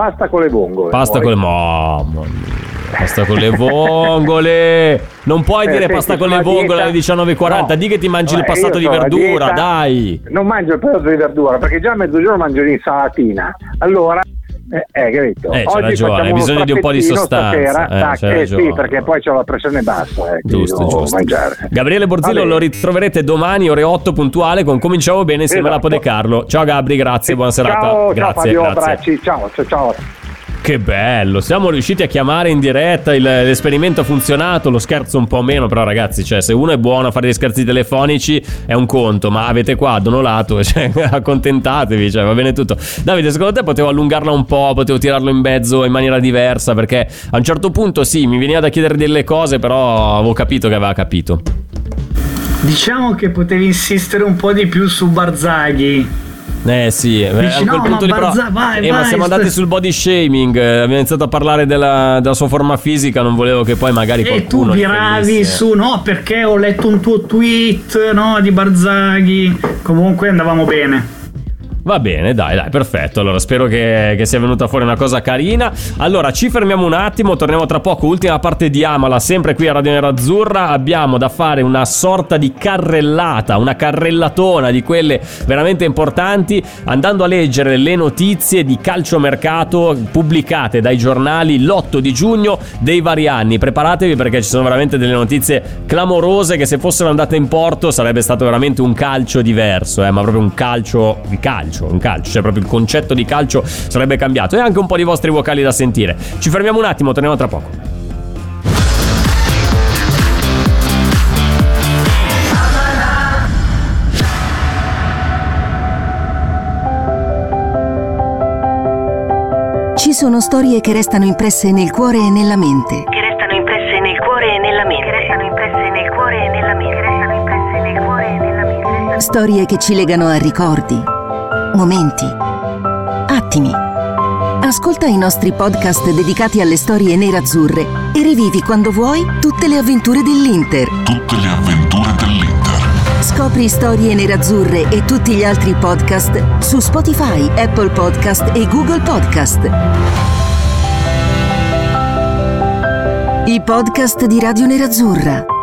Pasta con le vongole. Pasta poi. con le mamma mia. Pasta con le vongole. Non puoi Eh, dire pasta con le vongole alle 19.40. No. Di che ti mangi il Eh, passato di verdura, dieta- dai. Non mangio il pezzo di verdura perché già a mezzogiorno mangio l'insalatina. Allora, eh, eh, capito? Eh, c'è Oggi facciamo hai bisogno di un po' di sostanza, Stasera, eh, tac, eh, sì, perché poi ho la pressione bassa. Eh, Giusto, giusto. mangiare. Gabriele Borzillo lo ritroverete domani ore 8 puntuale con Cominciamo bene insieme alla Esatto. Pode Carlo. Ciao Gabri, grazie, buona serata. Ciao, grazie, ciao Fabio, grazie. abbracci, ciao, ciao, ciao. Che bello, siamo riusciti a chiamare in diretta, il- l'esperimento ha funzionato, lo scherzo un po' meno, però ragazzi, cioè, se uno è buono a fare gli scherzi telefonici è un conto, ma avete qua Donolato, *laughs* cioè, accontentatevi, cioè, va bene tutto. Davide, secondo te potevo allungarla un po', potevo tirarlo in mezzo in maniera diversa, perché a un certo punto sì, mi veniva da chiedere delle cose, però avevo capito che aveva capito. Diciamo che potevi insistere un po' di più su Barzaghi. Eh sì, eh, Dici, a quel no, punto ma lì però- Barza- vai, Eh, ma vai, siamo sta- andati sul body shaming, eh, abbiamo iniziato a parlare della, della sua forma fisica, non volevo che poi magari E tu viravi su, no, perché ho letto un tuo tweet, no, di Barzaghi. Comunque andavamo bene. Va bene, dai, dai, perfetto. Allora, spero che, che sia venuta fuori una cosa carina. Allora, ci fermiamo un attimo, torniamo tra poco. Ultima parte di Amala, sempre qui a Radio Nerazzurra. Abbiamo da fare una sorta di carrellata, una carrellatona di quelle veramente importanti, andando a leggere le notizie di calciomercato pubblicate dai giornali l'8 di giugno dei vari anni. Preparatevi perché ci sono veramente delle notizie clamorose che se fossero andate in porto sarebbe stato veramente un calcio diverso, eh, ma proprio un calcio di calcio, un calcio, cioè proprio il concetto di calcio sarebbe cambiato e anche un po' di vostri vocali da sentire. Ci fermiamo un attimo, torniamo tra poco. Ci sono storie che restano impresse nel cuore e nella mente. Che restano impresse nel cuore e nella mente. Che restano impresse nel cuore e nella mente. Che restano impresse nel cuore e nella mente. Storie che ci legano a ricordi, momenti, attimi. Ascolta i nostri podcast dedicati alle storie nerazzurre e rivivi quando vuoi tutte le avventure dell'Inter. Tutte le avventure dell'Inter. Scopri storie nerazzurre e tutti gli altri podcast su Spotify, Apple Podcast e Google Podcast. I podcast di Radio Nerazzurra.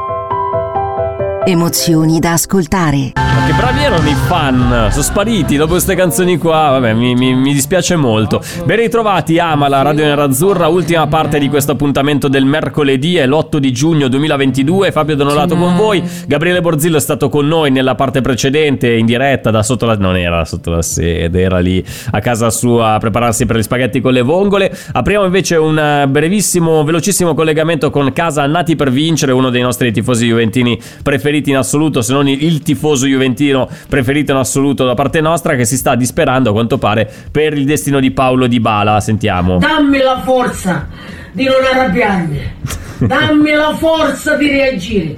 Emozioni da ascoltare. Ma che bravi erano i fan, sono spariti dopo queste canzoni qua, vabbè mi, mi- mi dispiace molto. Ben ritrovati Amala, Radio Nerazzurra, ultima parte di questo appuntamento del mercoledì, è l'8 di giugno 2022, Fabio Donolato con voi, Gabriele Borzillo è stato con noi nella parte precedente in diretta da sotto la... non era sotto la sede, era lì a casa sua a prepararsi per gli spaghetti con le vongole. Apriamo invece un eh, brevissimo, velocissimo collegamento con Casa Nati per Vincere, uno dei nostri tifosi juventini preferiti in assoluto, se non il il tifoso juventino preferito in assoluto da parte nostra, che si sta disperando a quanto pare per il destino di Paolo Di Bala. Sentiamo. Dammi la forza di non arrabbiarmi. Dammi la forza di reagire.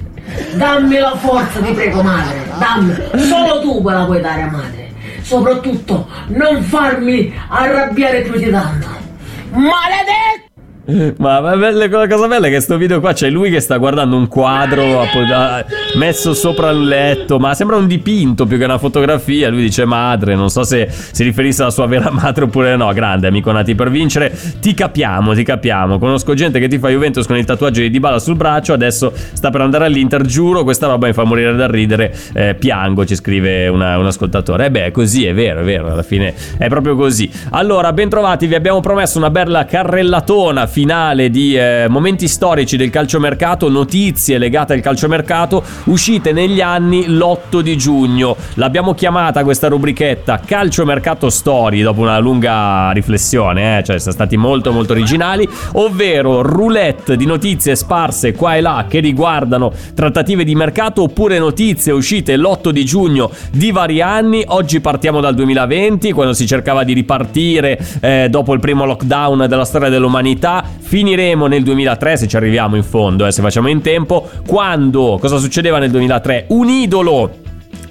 Dammi la forza, ti prego, madre. Dammi. Solo tu me la puoi dare, madre. Soprattutto, non farmi arrabbiare più di tanto. Maledetto! Ma la cosa bella è che sto video qua c'è lui che sta guardando un quadro messo sopra il letto, ma sembra un dipinto più che una fotografia. Lui dice madre, non so se si riferisse alla sua vera *laughs* madre oppure no. Grande amico nati per vincere. Ti capiamo, ti capiamo. Conosco gente che ti fa Juventus con il tatuaggio di Dybala sul braccio, adesso sta per andare all'Inter, giuro, questa roba mi fa morire da ridere. Eh, piango, ci scrive una- un ascoltatore. Eh beh, così, è vero, è vero, alla fine è proprio così. Allora, bentrovati, vi abbiamo promesso una bella carrellatona finale di eh, momenti storici del calciomercato, notizie legate al calciomercato uscite negli anni l'8 di giugno. L'abbiamo chiamata questa rubrichetta Calciomercato Story dopo una lunga riflessione, eh, cioè siamo stati molto molto originali, ovvero roulette di notizie sparse qua e là che riguardano trattative di mercato oppure notizie uscite l'8 di giugno di vari anni. Oggi partiamo dal 2020, quando si cercava di ripartire eh, dopo il primo lockdown della storia dell'umanità. Finiremo nel 2003, se ci arriviamo in fondo, eh, se facciamo in tempo. Quando cosa succedeva nel 2003? Un idolo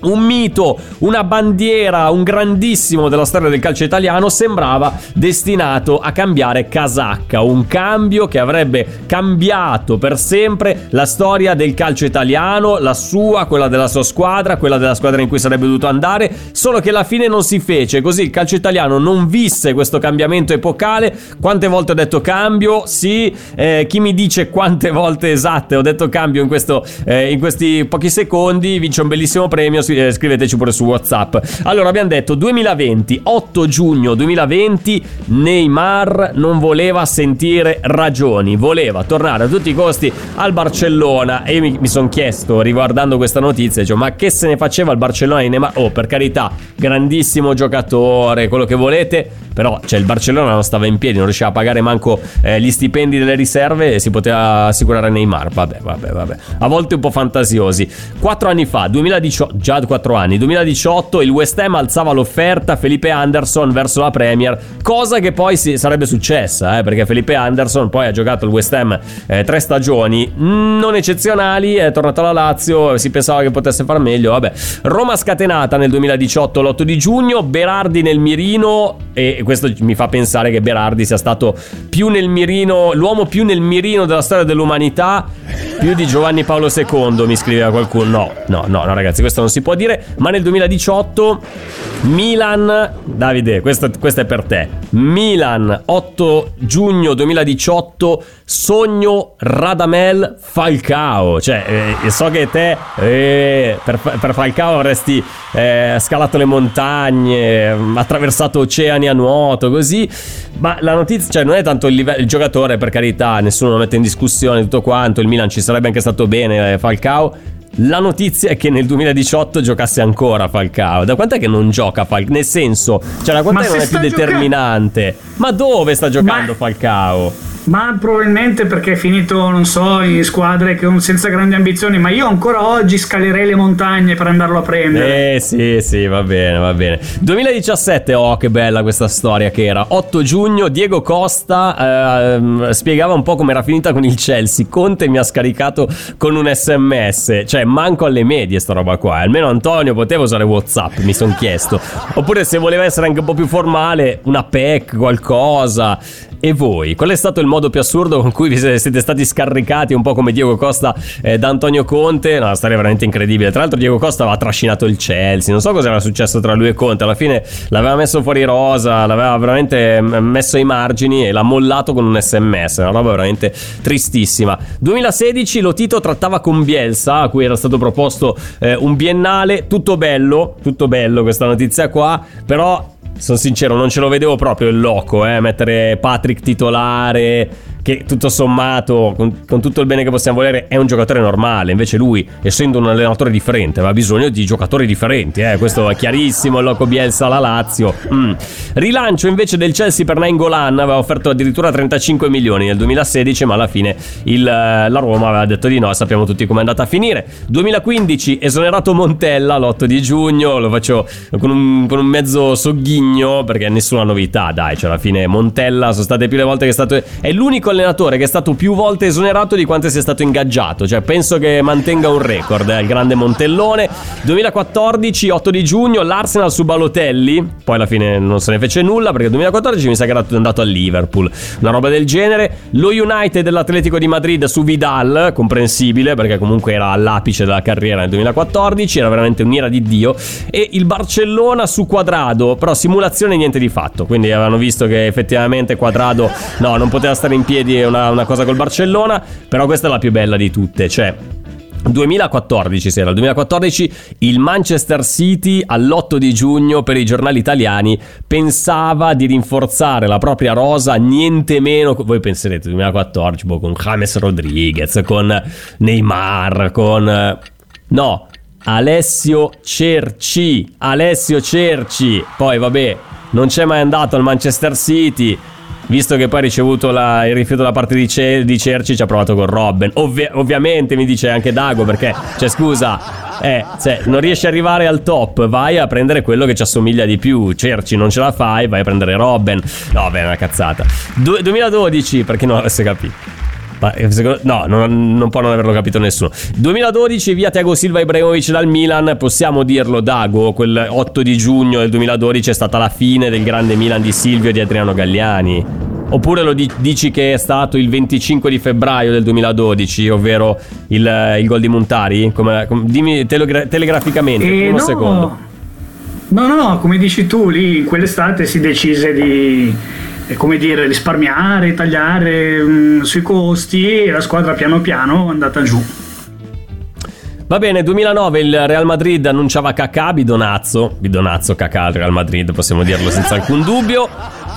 un mito, una bandiera, un grandissimo della storia del calcio italiano sembrava destinato a cambiare casacca, un cambio che avrebbe cambiato per sempre la storia del calcio italiano, la sua, quella della sua squadra, quella della squadra in cui sarebbe dovuto andare, solo che alla fine non si fece, così il calcio italiano non visse questo cambiamento epocale. Quante volte ho detto cambio? Sì, eh, chi mi dice quante volte esatte ho detto cambio in, questo, eh, in questi pochi secondi vince un bellissimo premio scriveteci pure su WhatsApp. Allora, abbiamo detto 2020, 8 giugno 2020, Neymar non voleva sentire ragioni, voleva tornare a tutti i costi al Barcellona. E io mi, mi sono chiesto, riguardando questa notizia, cioè, ma che se ne faceva il Barcellona di Neymar? Oh, per carità, grandissimo giocatore, quello che volete. però cioè, il Barcellona non stava in piedi, non riusciva a pagare manco eh, gli stipendi delle riserve e si poteva assicurare Neymar. Vabbè, vabbè, vabbè. A volte un po' fantasiosi. Quattro anni fa, 2018, già quattro anni, 2018, il West Ham alzava l'offerta Felipe Anderson verso la Premier, cosa che poi si, sarebbe successa, eh, perché Felipe Anderson poi ha giocato il West Ham eh, tre stagioni non eccezionali, è tornato alla Lazio, si pensava che potesse far meglio, vabbè. Roma scatenata nel 2018, l'8 di giugno, Berardi nel mirino e questo mi fa pensare che Berardi sia stato più nel mirino, l'uomo più nel mirino della storia dell'umanità, più di Giovanni Paolo II, mi scriveva qualcuno. No, no, no, no ragazzi, questo non si può dire, ma nel 2018 Milan, Davide, questo, questo è per te. Milan, 8 giugno 2018, sogno Radamel Falcao. Cioè, eh, so che te eh, per, per, Falcao avresti eh, scalato le montagne, attraversato oceani a nuoto, così. Ma la notizia, cioè, non è tanto il, livello, il giocatore, per carità, nessuno lo mette in discussione tutto quanto. Il Milan ci sarebbe anche stato bene, eh, Falcao la notizia è che nel 2018 giocasse ancora Falcao. Da quant'è che non gioca Falcao? Nel senso, cioè da quant'è che non è più determinante? Ma dove sta giocando Ma... Falcao? Ma probabilmente perché è finito, non so, in squadre che senza grandi ambizioni. Ma io ancora oggi scalerei le montagne per andarlo a prendere. Eh sì, sì, va bene, va bene. 2017, oh che bella questa storia che era. 8 giugno, Diego Costa eh, spiegava un po' come era finita con il Chelsea. Conte mi ha scaricato con un sms. Cioè, manco alle medie sta roba qua. Almeno Antonio poteva usare WhatsApp, mi sono chiesto. Oppure se voleva essere anche un po' più formale, una PEC, qualcosa. E voi? Qual è stato il modo più assurdo con cui vi siete stati scaricati un po' come Diego Costa eh, da Antonio Conte? Una storia veramente incredibile. Tra l'altro Diego Costa aveva trascinato il Chelsea, non so cosa era successo tra lui e Conte, alla fine l'aveva messo fuori rosa, l'aveva veramente mm, messo ai margini e l'ha mollato con un sms, una roba veramente tristissima. 2016 lo Tito trattava con Bielsa, a cui era stato proposto eh, un biennale, tutto bello, tutto bello questa notizia qua, però sono sincero, non ce lo vedevo proprio il loco, eh, mettere Patrick titolare che tutto sommato, con, con, tutto il bene che possiamo volere, è un giocatore normale. Invece lui, essendo un allenatore differente, aveva bisogno di giocatori differenti. Eh? Questo è chiarissimo, il loco Bielsa alla Lazio. Mm. Rilancio invece del Chelsea per Nainggolan, aveva offerto addirittura 35 milioni nel 2016, ma alla fine il, la Roma aveva detto di no, sappiamo tutti com'è andata a finire. 2015 esonerato Montella l'8 di giugno, lo faccio con un, con un mezzo sogghigno perché nessuna novità, dai, cioè alla fine Montella sono state più le volte che è stato... È l'unico allenatore che è stato più volte esonerato di quanto sia stato ingaggiato. Cioè, penso che mantenga un record. Eh, il grande Montellone. 2014, 8 di giugno, l'Arsenal su Balotelli. Poi alla fine non se ne fece nulla perché 2014 mi sa che era andato a Liverpool. Una roba del genere. Lo United dell'Atletico di Madrid su Vidal, comprensibile perché comunque era all'apice della carriera nel 2014. Era veramente un'ira di Dio. E il Barcellona su Quadrado. Però simulazione niente di fatto. Quindi avevano visto che effettivamente Quadrado no, non poteva stare in piedi piedi una, una cosa col Barcellona, però questa è la più bella di tutte, cioè 2014 sì, era il 2014 il Manchester City all'8 di giugno per i giornali italiani pensava di rinforzare la propria rosa niente meno voi penserete 2014 boh, con James Rodriguez con Neymar con no Alessio Cerci Alessio Cerci poi vabbè non c'è mai andato al Manchester City visto che poi ha ricevuto la, il rifiuto da parte di, Ce- di Cerci, ci ha provato con Robben. Ovvi- ovviamente mi dice anche Dago perché, cioè scusa, eh, cioè, non riesci ad arrivare al top, vai a prendere quello che ci assomiglia di più. Cerci non ce la fai, vai a prendere Robben. No, beh, è una cazzata. Du- 2012, per chi non avesse capito. Eh, no, non, non, può non averlo capito nessuno. 2012, via Tiago Silva Ibrahimovic dal Milan. Possiamo dirlo, Dago. Quel 8 di giugno del 2012 è stata la fine del grande Milan di Silvio e di Adriano Galliani. Oppure lo dici che è stato il 25 di febbraio del 2012, ovvero il, il gol di Montari? Come, come, dimmi telegra- telegraficamente, eh, uno no. secondo. No, no, no, come dici tu, lì quell'estate si decise di come dire, risparmiare, tagliare mh, mm, sui costi e la squadra piano piano è andata giù. Va bene, 2009 il Real Madrid annunciava Kakà, bidonazzo, bidonazzo Kakà al Real Madrid, possiamo dirlo senza alcun dubbio.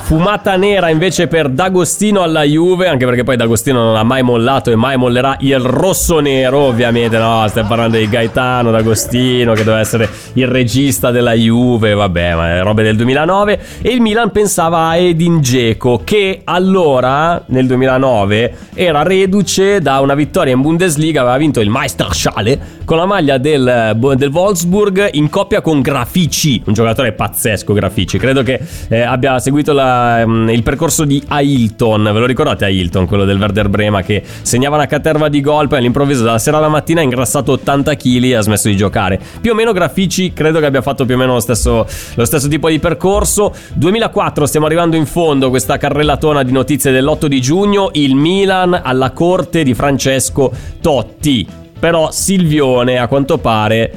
Fumata nera invece per D'Agostino alla Juve, anche perché poi D'Agostino non ha mai mollato e mai mollerà il rosso-nero, ovviamente. No, stiamo parlando di Gaetano D'Agostino, che doveva essere il regista della Juve, vabbè, ma robe del 2009. E il Milan pensava a Edin Dzeko, che allora, nel 2009, era reduce da una vittoria in Bundesliga, aveva vinto il Meisterschale con la maglia del, del Wolfsburg in coppia con Grafici, un giocatore pazzesco Grafici. Credo che eh, abbia seguito la, mm, il percorso di Ailton, ve lo ricordate Ailton, quello del Werder Brema che segnava una caterva di gol, poi all'improvviso dalla sera alla mattina ha ingrassato 80 kg e ha smesso di giocare. Più o meno Grafici credo che abbia fatto più o meno lo stesso, lo stesso tipo di percorso. 2004 stiamo arrivando in fondo, questa carrellatona di notizie dell'8 di giugno, il Milan alla corte di Francesco Totti. Però Silvione a quanto pare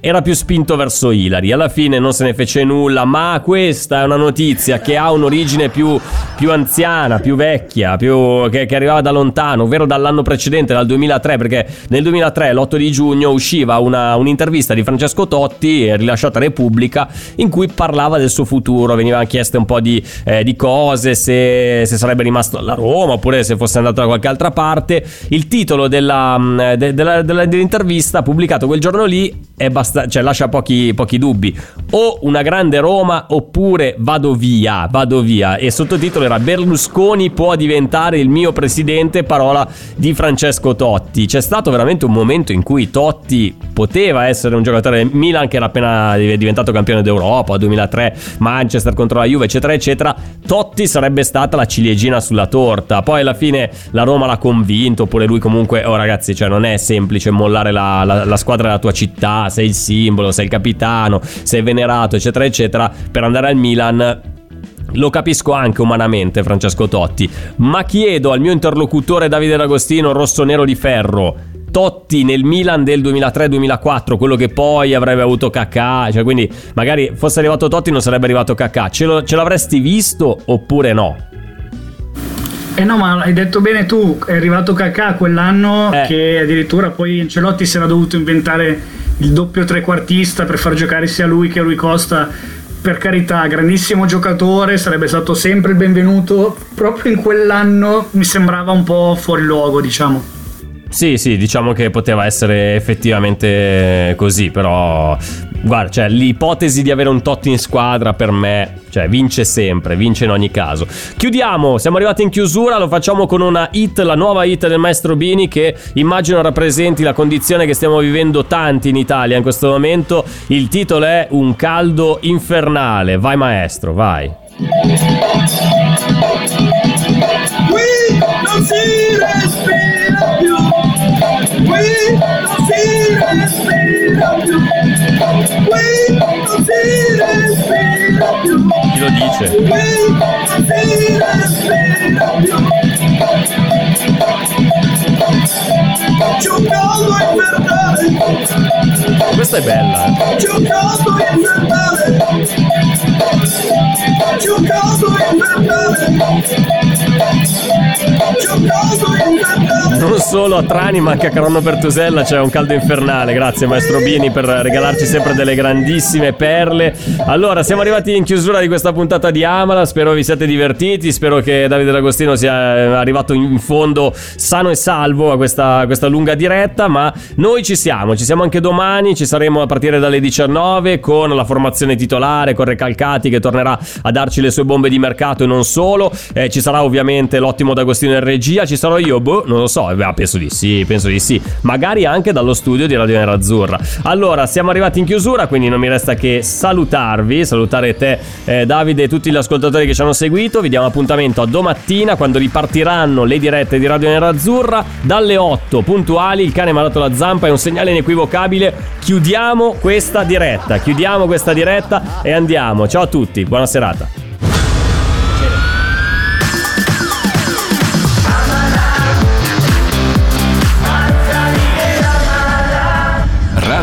era più spinto verso Ilari. Alla fine non se ne fece nulla, ma questa è una notizia che ha un'origine più, più anziana, più vecchia, più, che, che, arrivava da lontano, ovvero dall'anno precedente, dal 2003, perché nel 2003, l'8 di giugno, usciva una, un'intervista di Francesco Totti, rilasciata a Repubblica, in cui parlava del suo futuro, venivano chieste un po' di, eh, di cose, se, se, sarebbe rimasto alla Roma oppure se fosse andato da qualche altra parte. Il titolo della, de, della, della, dell'intervista pubblicato quel giorno lì è basta, cioè, lascia pochi, pochi, dubbi. O una grande Roma oppure vado via, vado via. E sottotitolo era Berlusconi può diventare il mio presidente, parola di Francesco Totti. C'è stato veramente un momento in cui Totti poteva essere un giocatore Milan che era appena diventato campione d'Europa, 2003, Manchester contro la Juve, eccetera, eccetera. Totti sarebbe stata la ciliegina sulla torta. Poi alla fine la Roma l'ha convinto, oppure lui comunque, oh ragazzi, cioè non è semplice mollare la, la, la squadra della tua città sei il simbolo, sei il capitano, sei venerato, eccetera, eccetera, per andare al Milan lo capisco anche umanamente, Francesco Totti, ma chiedo al mio interlocutore Davide D'Agostino, rosso-nero di ferro, Totti nel Milan del 2003-2004, quello che poi avrebbe avuto Kakà, cioè quindi magari fosse arrivato Totti non sarebbe arrivato Kakà, ce, lo, ce l'avresti visto oppure no? Eh no, ma hai detto bene tu, è arrivato Kakà quell'anno eh. che addirittura poi Ancelotti si era dovuto inventare il doppio trequartista per far giocare sia lui che Rui Costa. Per carità, grandissimo giocatore, sarebbe stato sempre il benvenuto. Proprio in quell'anno mi sembrava un po' fuori luogo, diciamo. Sì, sì, diciamo che poteva essere effettivamente così, però guarda, cioè, l'ipotesi di avere un Totti in squadra per me, cioè, vince sempre, vince in ogni caso. Chiudiamo, siamo arrivati in chiusura, lo facciamo con una hit, la nuova hit del maestro Bini che immagino rappresenti la condizione che stiamo vivendo tanti in Italia in questo momento. Il titolo è Un caldo infernale. Vai maestro, vai. Chi lo dice? Questa è bella eh. Non solo a Trani ma anche a Caronno Pertusella c'è un caldo infernale. Grazie maestro Bini per regalarci sempre delle grandissime perle. Allora, siamo arrivati in chiusura di questa puntata di Amala. Spero vi siate divertiti. Spero che Davide D'Agostino sia eh, arrivato in fondo sano e salvo a questa, questa lunga diretta. Ma noi ci siamo, ci siamo anche domani. Ci saremo a partire dalle 19 con la formazione titolare, con Recalcati che tornerà a darci le sue bombe di mercato e non solo. Eh, ci sarà ovviamente l'ottimo D'Agostino in regia. Ci sarò io, boh, non lo so. Beh, penso di sì, penso di sì. Magari anche dallo studio di Radio Nerazzurra. Allora, siamo arrivati in chiusura, quindi non mi resta che salutarvi, salutare te, eh, Davide e tutti gli ascoltatori che ci hanno seguito. Vi diamo appuntamento a domattina quando ripartiranno le dirette di Radio Nerazzurra dalle 8 puntuali. Il cane mi ha dato la zampa, è un segnale inequivocabile. Chiudiamo questa diretta, chiudiamo questa diretta e andiamo. Ciao a tutti, buona serata.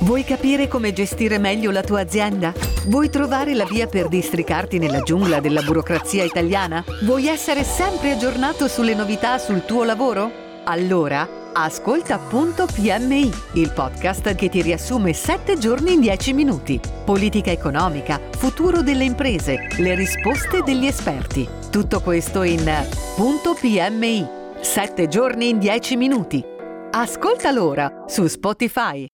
Vuoi capire come gestire meglio la tua azienda? Vuoi trovare la via per districarti nella giungla della burocrazia italiana? Vuoi essere sempre aggiornato sulle novità sul tuo lavoro? Allora, ascolta Punto PMI, il podcast che ti riassume 7 giorni in 10 minuti. Politica economica, futuro delle imprese, le risposte degli esperti. Tutto questo in Punto PMI, 7 giorni in 10 minuti. Ascoltalo ora su Spotify.